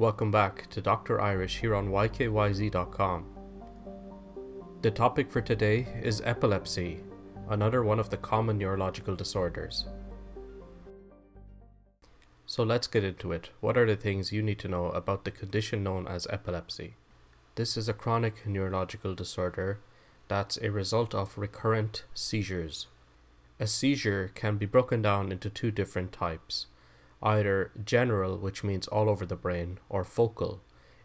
Welcome back to Dr. Irish here on YKYZ.com. The topic for today is epilepsy, another one of the common neurological disorders. So let's get into it. What are the things you need to know about the condition known as epilepsy? This is a chronic neurological disorder that's a result of recurrent seizures. A seizure can be broken down into two different types either general, which means all over the brain, or focal,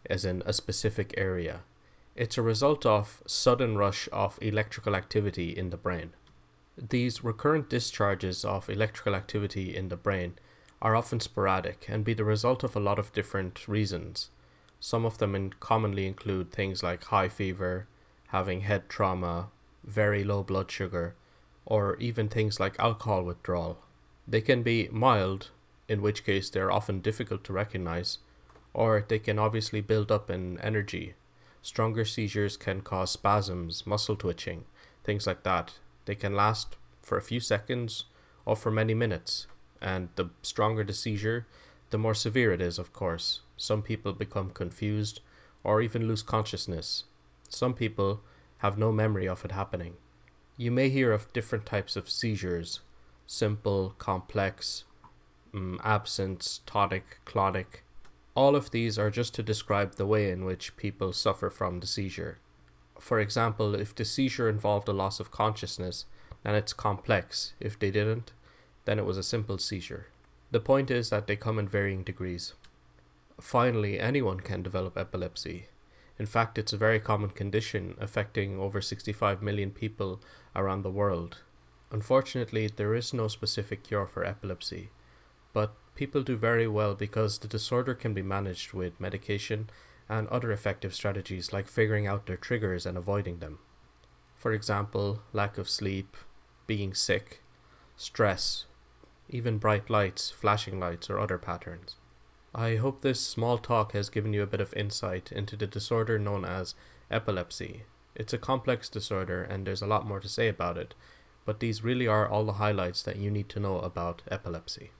as in a specific area. It's a result of sudden rush of electrical activity in the brain. These recurrent discharges of electrical activity in the brain are often sporadic and be the result of a lot of different reasons. Some of them in commonly include things like high fever, having head trauma, very low blood sugar, or even things like alcohol withdrawal. They can be mild, in which case they're often difficult to recognize, or they can obviously build up in energy. Stronger seizures can cause spasms, muscle twitching, things like that. They can last for a few seconds or for many minutes, and the stronger the seizure, the more severe it is, of course. Some people become confused or even lose consciousness. Some people have no memory of it happening. You may hear of different types of seizures simple, complex, um, absence, tonic, clonic. All of these are just to describe the way in which people suffer from the seizure. For example, if the seizure involved a loss of consciousness, then it's complex. If they didn't, then it was a simple seizure. The point is that they come in varying degrees. Finally, anyone can develop epilepsy. In fact, it's a very common condition affecting over 65 million people around the world. Unfortunately, there is no specific cure for epilepsy, but people do very well because the disorder can be managed with medication and other effective strategies like figuring out their triggers and avoiding them. For example, lack of sleep, being sick, stress, even bright lights, flashing lights, or other patterns. I hope this small talk has given you a bit of insight into the disorder known as epilepsy. It's a complex disorder and there's a lot more to say about it, but these really are all the highlights that you need to know about epilepsy.